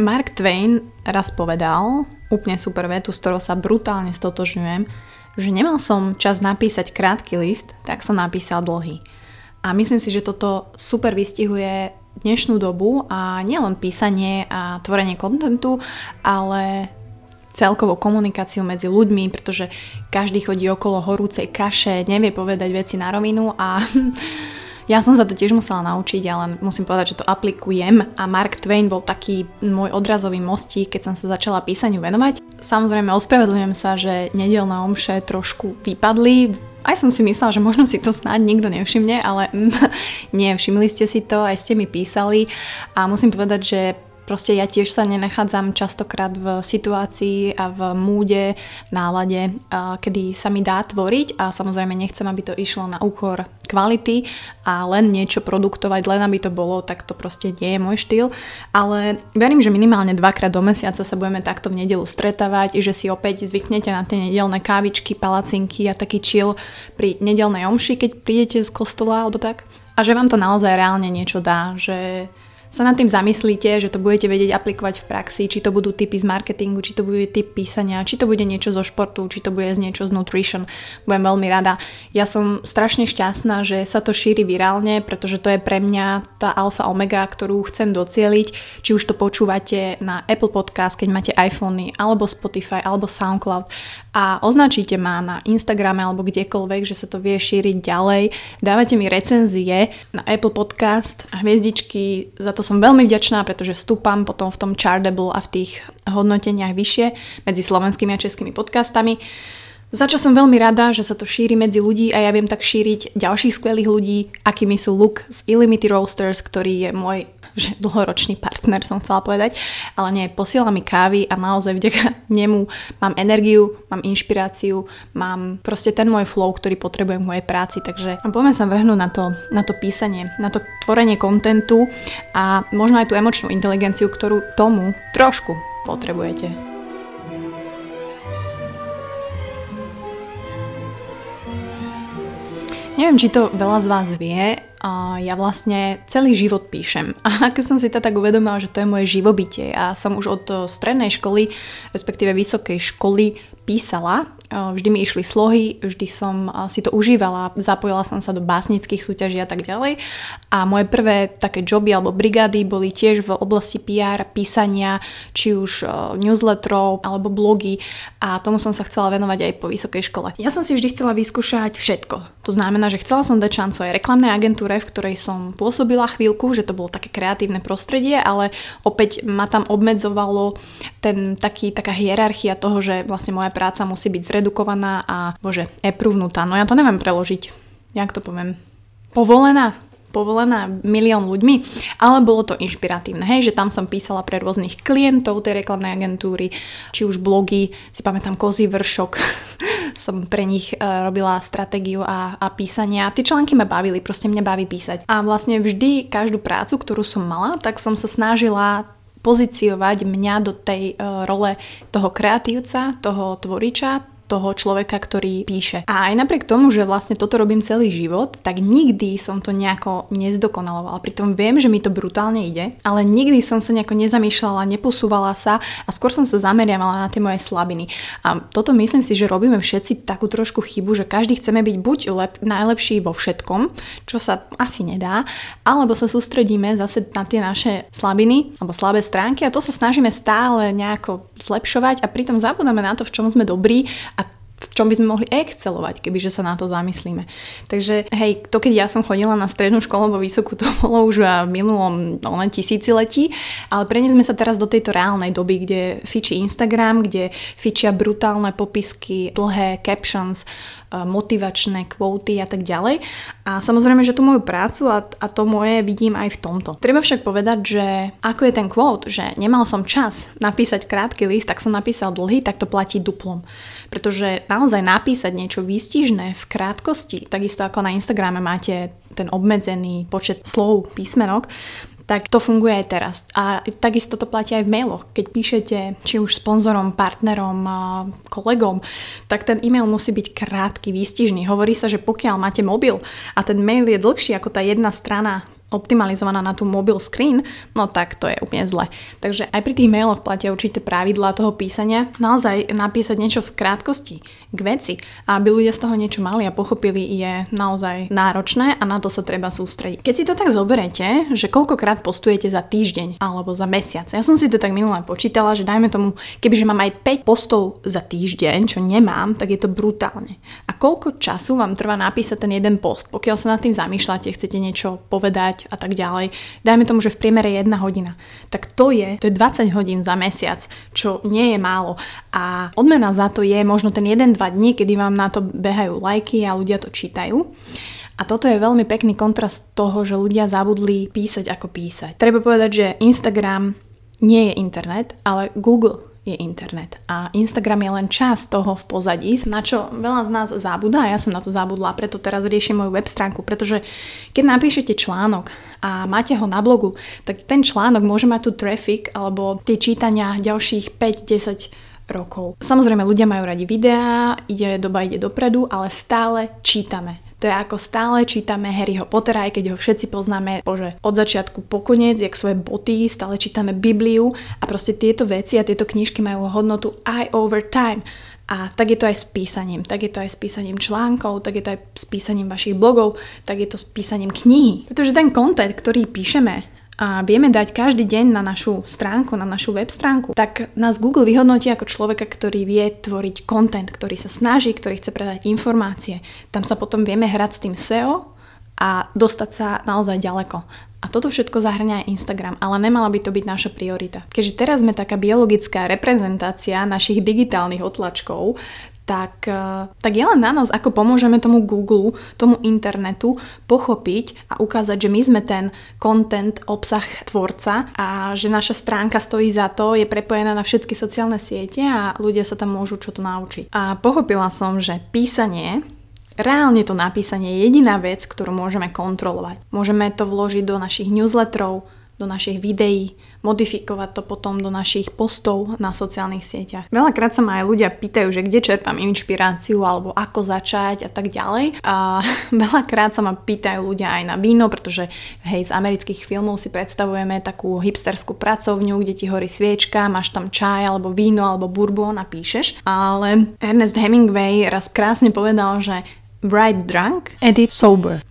Mark Twain raz povedal, úplne super vetu, s ktorou sa brutálne stotožňujem, že nemal som čas napísať krátky list, tak som napísal dlhý. A myslím si, že toto super vystihuje dnešnú dobu a nielen písanie a tvorenie kontentu, ale celkovo komunikáciu medzi ľuďmi, pretože každý chodí okolo horúcej kaše, nevie povedať veci na rovinu a Ja som sa to tiež musela naučiť, ale musím povedať, že to aplikujem. A Mark Twain bol taký môj odrazový mostík, keď som sa začala písaniu venovať. Samozrejme ospravedlňujem sa, že nedelné omše trošku vypadli, aj som si myslela, že možno si to snáď nikto nevšimne, ale mm, nie, všimli ste si to, aj ste mi písali. A musím povedať, že Proste ja tiež sa nenachádzam častokrát v situácii a v múde, nálade, kedy sa mi dá tvoriť. A samozrejme nechcem, aby to išlo na úkor kvality a len niečo produktovať, len aby to bolo, tak to proste nie je môj štýl. Ale verím, že minimálne dvakrát do mesiaca sa budeme takto v nedelu stretávať, že si opäť zvyknete na tie nedelné kávičky, palacinky a taký chill pri nedelnej omši, keď prídete z kostola alebo tak. A že vám to naozaj reálne niečo dá, že sa nad tým zamyslíte, že to budete vedieť aplikovať v praxi, či to budú typy z marketingu, či to bude typ písania, či to bude niečo zo športu, či to bude z niečo z nutrition. Budem veľmi rada. Ja som strašne šťastná, že sa to šíri virálne, pretože to je pre mňa tá alfa omega, ktorú chcem docieliť, či už to počúvate na Apple Podcast, keď máte iPhony, alebo Spotify, alebo SoundCloud a označíte ma na Instagrame alebo kdekoľvek, že sa to vie šíriť ďalej. Dávate mi recenzie na Apple Podcast a hviezdičky za to to som veľmi vďačná, pretože stúpam potom v tom Chartable a v tých hodnoteniach vyššie medzi slovenskými a českými podcastami. Za čo som veľmi rada, že sa to šíri medzi ľudí a ja viem tak šíriť ďalších skvelých ľudí, akými sú Luke z Illimity Roasters, ktorý je môj že dlhoročný partner som chcela povedať, ale nie, posiela mi kávy a naozaj vďaka nemu mám energiu, mám inšpiráciu, mám proste ten môj flow, ktorý potrebujem v mojej práci, takže poďme sa vrhnúť na to, na to písanie, na to tvorenie kontentu a možno aj tú emočnú inteligenciu, ktorú tomu trošku potrebujete. Neviem, či to veľa z vás vie, a ja vlastne celý život píšem. A keď som si to tak uvedomila, že to je moje živobytie a som už od strednej školy, respektíve vysokej školy písala vždy mi išli slohy, vždy som si to užívala, zapojila som sa do básnických súťaží a tak ďalej. A moje prvé také joby alebo brigády boli tiež v oblasti PR, písania, či už newsletterov alebo blogy a tomu som sa chcela venovať aj po vysokej škole. Ja som si vždy chcela vyskúšať všetko. To znamená, že chcela som dať šancu aj reklamnej agentúre, v ktorej som pôsobila chvíľku, že to bolo také kreatívne prostredie, ale opäť ma tam obmedzovalo ten taký, taká hierarchia toho, že vlastne moja práca musí byť zredukovaná zredukovaná a bože, approvnutá. No ja to neviem preložiť. Jak to poviem? Povolená? povolená milión ľuďmi, ale bolo to inšpiratívne, hej, že tam som písala pre rôznych klientov tej reklamnej agentúry, či už blogy, si pamätám Kozí vršok, som pre nich uh, robila stratégiu a, a písanie a tie články ma bavili, proste mňa baví písať. A vlastne vždy každú prácu, ktorú som mala, tak som sa snažila pozíciovať mňa do tej uh, role toho kreatívca, toho tvoriča, toho človeka, ktorý píše. A aj napriek tomu, že vlastne toto robím celý život, tak nikdy som to nejako nezdokonalovala. Pritom viem, že mi to brutálne ide, ale nikdy som sa nejako nezamýšľala, neposúvala sa a skôr som sa zameriavala na tie moje slabiny. A toto myslím si, že robíme všetci takú trošku chybu, že každý chceme byť buď lep, najlepší vo všetkom, čo sa asi nedá, alebo sa sústredíme zase na tie naše slabiny alebo slabé stránky a to sa snažíme stále nejako zlepšovať a pritom zabudáme na to, v čom sme dobrí a v čom by sme mohli excelovať, kebyže sa na to zamyslíme. Takže hej, to keď ja som chodila na strednú školu alebo vysokú, to bolo už v minulom len tisíciletí, ale preniesme sa teraz do tejto reálnej doby, kde fičí Instagram, kde fičia brutálne popisky, dlhé captions, motivačné kvóty a tak ďalej. A samozrejme, že tú moju prácu a, a to moje vidím aj v tomto. Treba však povedať, že ako je ten kvót, že nemal som čas napísať krátky list, tak som napísal dlhý, tak to platí duplom. Pretože naozaj napísať niečo výstižné v krátkosti, takisto ako na Instagrame máte ten obmedzený počet slov, písmenok, tak to funguje aj teraz. A takisto to platí aj v mailoch. Keď píšete či už sponzorom, partnerom, kolegom, tak ten e-mail musí byť krátky, výstižný. Hovorí sa, že pokiaľ máte mobil a ten mail je dlhší ako tá jedna strana optimalizovaná na tú mobil screen, no tak to je úplne zle. Takže aj pri tých mailoch platia určité pravidlá toho písania. Naozaj napísať niečo v krátkosti, k veci, aby ľudia z toho niečo mali a pochopili, je naozaj náročné a na to sa treba sústrediť. Keď si to tak zoberete, že koľkokrát postujete za týždeň alebo za mesiac. Ja som si to tak minulé počítala, že dajme tomu, kebyže mám aj 5 postov za týždeň, čo nemám, tak je to brutálne. A koľko času vám trvá napísať ten jeden post? Pokiaľ sa nad tým zamýšľate, chcete niečo povedať a tak ďalej, dajme tomu, že v priemere 1 hodina. Tak to je, to je 20 hodín za mesiac, čo nie je málo. A odmena za to je možno ten 1-2 dní, kedy vám na to behajú lajky a ľudia to čítajú. A toto je veľmi pekný kontrast toho, že ľudia zabudli písať ako písať. Treba povedať, že Instagram nie je internet, ale Google je internet. A Instagram je len čas toho v pozadí, na čo veľa z nás zabúda a ja som na to zabudla, preto teraz riešim moju web stránku, pretože keď napíšete článok a máte ho na blogu, tak ten článok môže mať tu traffic alebo tie čítania ďalších 5-10 rokov. Samozrejme, ľudia majú radi videá, ide, doba ide dopredu, ale stále čítame. To je ako stále čítame Harryho Pottera, aj keď ho všetci poznáme, bože, od začiatku po koniec, jak svoje boty, stále čítame Bibliu a proste tieto veci a tieto knižky majú hodnotu aj over time. A tak je to aj s písaním. Tak je to aj s písaním článkov, tak je to aj s písaním vašich blogov, tak je to s písaním knihy. Pretože ten kontent, ktorý píšeme, a vieme dať každý deň na našu stránku, na našu web stránku, tak nás Google vyhodnotí ako človeka, ktorý vie tvoriť content, ktorý sa snaží, ktorý chce predať informácie. Tam sa potom vieme hrať s tým SEO a dostať sa naozaj ďaleko. A toto všetko zahrňa aj Instagram, ale nemala by to byť naša priorita. Keďže teraz sme taká biologická reprezentácia našich digitálnych otlačkov, tak, eh, tak je len na nás, ako pomôžeme tomu Google, tomu internetu pochopiť a ukázať, že my sme ten content, obsah tvorca a že naša stránka stojí za to, je prepojená na všetky sociálne siete a ľudia sa tam môžu čo to naučiť. A pochopila som, že písanie Reálne to napísanie je jediná vec, ktorú môžeme kontrolovať. Môžeme to vložiť do našich newsletterov, do našich videí, modifikovať to potom do našich postov na sociálnych sieťach. Veľakrát sa ma aj ľudia pýtajú, že kde čerpám inšpiráciu alebo ako začať a tak ďalej. A veľakrát sa ma pýtajú ľudia aj na víno, pretože hej, z amerických filmov si predstavujeme takú hipsterskú pracovňu, kde ti horí sviečka, máš tam čaj alebo víno alebo bourbon a píšeš. Ale Ernest Hemingway raz krásne povedal, že write drunk, edit sober.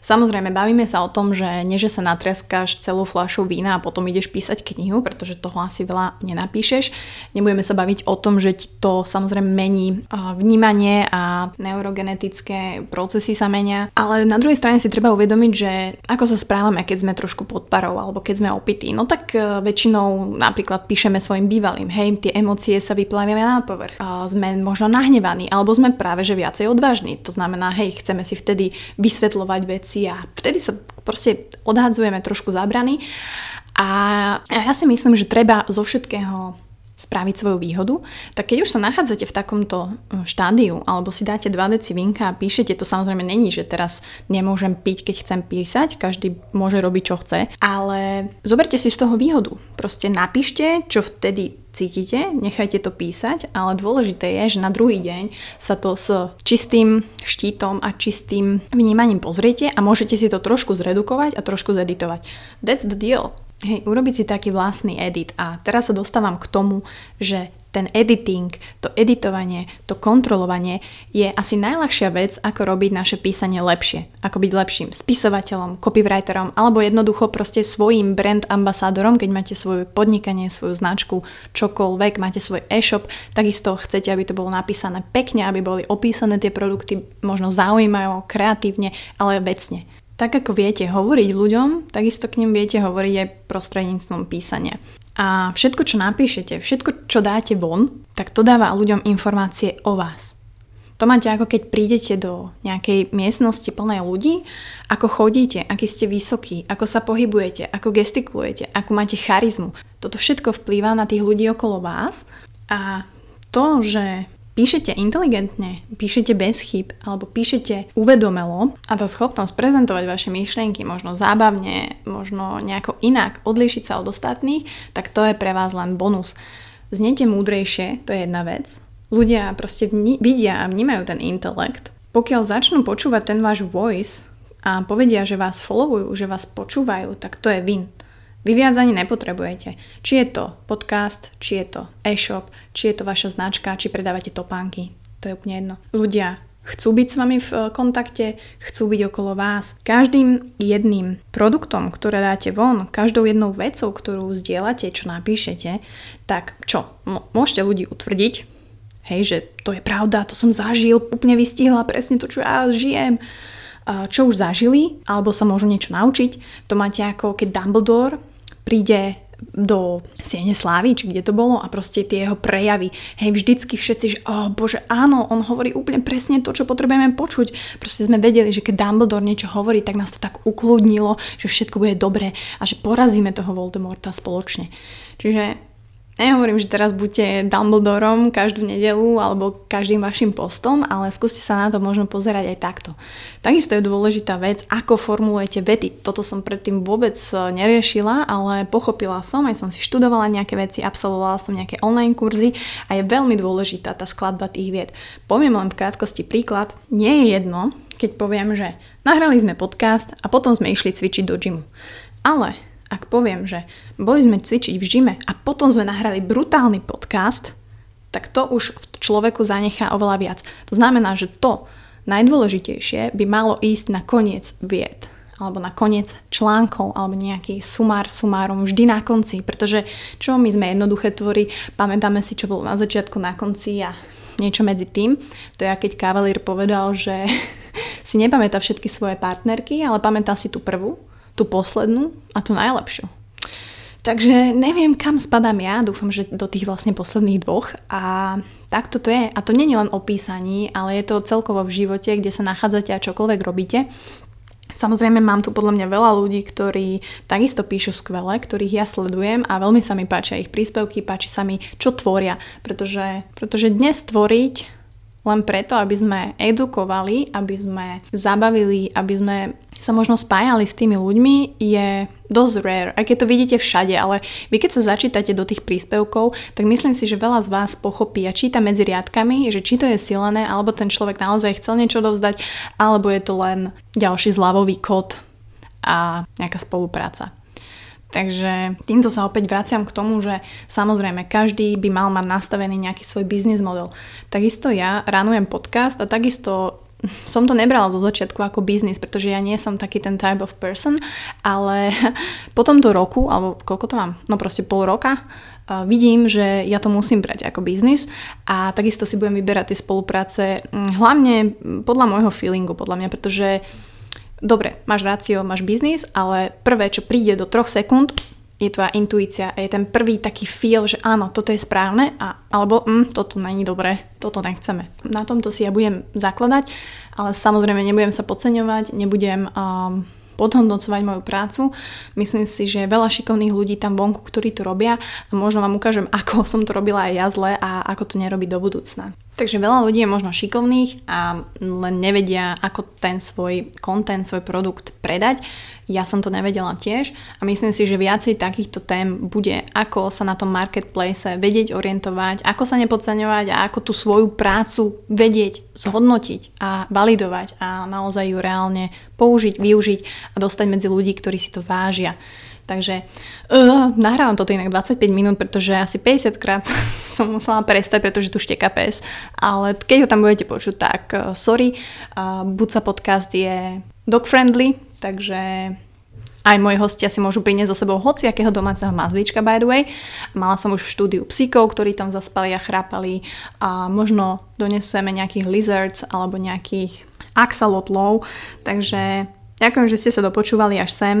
Samozrejme, bavíme sa o tom, že nie, že sa natriaskáš celú fľašu vína a potom ideš písať knihu, pretože toho asi veľa nenapíšeš. Nebudeme sa baviť o tom, že ti to samozrejme mení vnímanie a neurogenetické procesy sa menia. Ale na druhej strane si treba uvedomiť, že ako sa správame, keď sme trošku pod parou alebo keď sme opití. No tak e, väčšinou napríklad píšeme svojim bývalým, hej, tie emócie sa vyplavia na povrch. Sme možno nahnevaní alebo sme práve že viacej odvážni. To znamená, hej, chceme si vtedy vysvetľovať veci veci a vtedy sa proste odhadzujeme trošku zabrany. A ja si myslím, že treba zo všetkého spraviť svoju výhodu, tak keď už sa nachádzate v takomto hm, štádiu alebo si dáte 2 deci vinka a píšete, to samozrejme není, že teraz nemôžem piť, keď chcem písať, každý môže robiť, čo chce, ale zoberte si z toho výhodu. Proste napíšte, čo vtedy cítite, nechajte to písať, ale dôležité je, že na druhý deň sa to s čistým štítom a čistým vnímaním pozriete a môžete si to trošku zredukovať a trošku zeditovať. That's the deal. Hej, urobiť si taký vlastný edit. A teraz sa dostávam k tomu, že ten editing, to editovanie, to kontrolovanie je asi najľahšia vec, ako robiť naše písanie lepšie. Ako byť lepším spisovateľom, copywriterom alebo jednoducho proste svojim brand ambasádorom, keď máte svoje podnikanie, svoju značku, čokoľvek, máte svoj e-shop, takisto chcete, aby to bolo napísané pekne, aby boli opísané tie produkty možno zaujímavé, kreatívne, ale vecne. Tak ako viete hovoriť ľuďom, takisto k nim viete hovoriť aj prostredníctvom písania. A všetko, čo napíšete, všetko, čo dáte von, tak to dáva ľuďom informácie o vás. To máte ako keď prídete do nejakej miestnosti plnej ľudí, ako chodíte, aký ste vysokí, ako sa pohybujete, ako gestikulujete, ako máte charizmu. Toto všetko vplýva na tých ľudí okolo vás a to, že píšete inteligentne, píšete bez chyb alebo píšete uvedomelo a tá schopnosť prezentovať vaše myšlienky možno zábavne, možno nejako inak, odlíšiť sa od ostatných, tak to je pre vás len bonus. Znete múdrejšie, to je jedna vec. Ľudia proste vni- vidia a vnímajú ten intelekt. Pokiaľ začnú počúvať ten váš voice, a povedia, že vás followujú, že vás počúvajú, tak to je win. Vy viac ani nepotrebujete. Či je to podcast, či je to e-shop, či je to vaša značka, či predávate topánky. To je úplne jedno. Ľudia chcú byť s vami v eh, kontakte, chcú byť okolo vás. Každým jedným produktom, ktoré dáte von, každou jednou vecou, ktorú zdieľate, čo napíšete, tak čo? M- môžete ľudí utvrdiť, hej, že to je pravda, to som zažil, úplne vystihla presne to, čo ja žijem čo už zažili, alebo sa môžu niečo naučiť. To máte ako keď Dumbledore príde do Siene Slávy, či kde to bolo a proste tie jeho prejavy. Hej, vždycky všetci, že oh bože, áno, on hovorí úplne presne to, čo potrebujeme počuť. Proste sme vedeli, že keď Dumbledore niečo hovorí, tak nás to tak ukludnilo, že všetko bude dobré a že porazíme toho Voldemorta spoločne. Čiže Nehovorím, že teraz buďte Dumbledorom každú nedelu alebo každým vašim postom, ale skúste sa na to možno pozerať aj takto. Takisto je dôležitá vec, ako formulujete vety. Toto som predtým vôbec e, neriešila, ale pochopila som, aj som si študovala nejaké veci, absolvovala som nejaké online kurzy a je veľmi dôležitá tá skladba tých vied. Poviem len v krátkosti príklad. Nie je jedno, keď poviem, že nahrali sme podcast a potom sme išli cvičiť do gymu. Ale ak poviem, že boli sme cvičiť v žime a potom sme nahrali brutálny podcast, tak to už v človeku zanechá oveľa viac. To znamená, že to najdôležitejšie by malo ísť na koniec vied alebo na koniec článkov, alebo nejaký sumár sumárom vždy na konci, pretože čo my sme jednoduché tvory, pamätáme si, čo bolo na začiatku, na konci a niečo medzi tým. To je, keď Cavalier povedal, že si nepamätá všetky svoje partnerky, ale pamätá si tú prvú tú poslednú a tú najlepšiu. Takže neviem, kam spadám ja, dúfam, že do tých vlastne posledných dvoch a takto to je. A to nie je len o písaní, ale je to celkovo v živote, kde sa nachádzate a čokoľvek robíte. Samozrejme mám tu podľa mňa veľa ľudí, ktorí takisto píšu skvele, ktorých ja sledujem a veľmi sa mi páčia ich príspevky, páči sa mi, čo tvoria, pretože, pretože dnes tvoriť len preto, aby sme edukovali, aby sme zabavili, aby sme sa možno spájali s tými ľuďmi je dosť rare, aj keď to vidíte všade, ale vy keď sa začítate do tých príspevkov, tak myslím si, že veľa z vás pochopí a číta medzi riadkami, že či to je silené, alebo ten človek naozaj chcel niečo dovzdať, alebo je to len ďalší zľavový kód a nejaká spolupráca. Takže týmto sa opäť vraciam k tomu, že samozrejme každý by mal mať nastavený nejaký svoj biznis model. Takisto ja ránujem podcast a takisto som to nebrala zo začiatku ako biznis, pretože ja nie som taký ten type of person, ale po tomto roku, alebo koľko to mám, no proste pol roka, vidím, že ja to musím brať ako biznis a takisto si budem vyberať tie spolupráce mm, hlavne podľa môjho feelingu, podľa mňa, pretože dobre, máš rácio, máš biznis, ale prvé, čo príde do troch sekúnd, je tvoja intuícia a je ten prvý taký feel, že áno, toto je správne a, alebo mm, toto není dobré, toto nechceme. Na tomto si ja budem zakladať, ale samozrejme nebudem sa podceňovať, nebudem um, podhodnocovať moju prácu. Myslím si, že veľa šikovných ľudí tam vonku, ktorí to robia a možno vám ukážem, ako som to robila aj ja zle a ako to nerobiť do budúcna. Takže veľa ľudí je možno šikovných a len nevedia, ako ten svoj content, svoj produkt predať. Ja som to nevedela tiež a myslím si, že viacej takýchto tém bude, ako sa na tom marketplace vedieť orientovať, ako sa nepodceňovať a ako tú svoju prácu vedieť, zhodnotiť a validovať a naozaj ju reálne použiť, využiť a dostať medzi ľudí, ktorí si to vážia. Takže uh, nahrávam toto inak 25 minút, pretože asi 50 krát som musela prestať, pretože tu šteka pes. Ale keď ho tam budete počuť, tak uh, sorry. Uh, Buca podcast je dog friendly, takže aj moji hostia si môžu priniesť so sebou hociakého domáceho mazlíčka, by the way. Mala som už štúdiu psíkov, ktorí tam zaspali a chrápali a možno donesujeme nejakých lizards alebo nejakých axolotlov. Takže ďakujem, že ste sa dopočúvali až sem.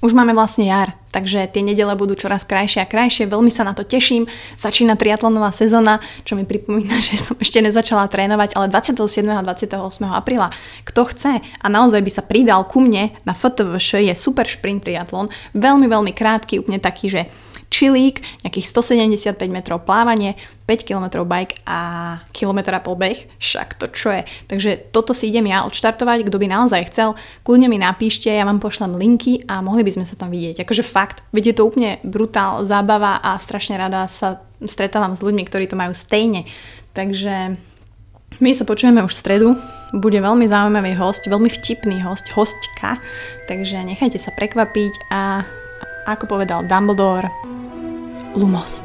Už máme vlastne jar, takže tie nedele budú čoraz krajšie a krajšie, veľmi sa na to teším. Začína triatlonová sezóna, čo mi pripomína, že som ešte nezačala trénovať, ale 27. a 28. apríla. Kto chce a naozaj by sa pridal ku mne na FTVŠ je super šprint triatlon, veľmi, veľmi krátky, úplne taký, že čilík, nejakých 175 metrov plávanie, 5 km bike a kilometr a pol beh, však to čo je. Takže toto si idem ja odštartovať, kto by naozaj chcel, kľudne mi napíšte, ja vám pošlem linky a mohli by sme sa tam vidieť. Akože fakt, veď to úplne brutál zábava a strašne rada sa stretávam s ľuďmi, ktorí to majú stejne. Takže my sa počujeme už v stredu, bude veľmi zaujímavý host, veľmi vtipný host, hostka, takže nechajte sa prekvapiť a ako povedal Dumbledore, Lumos.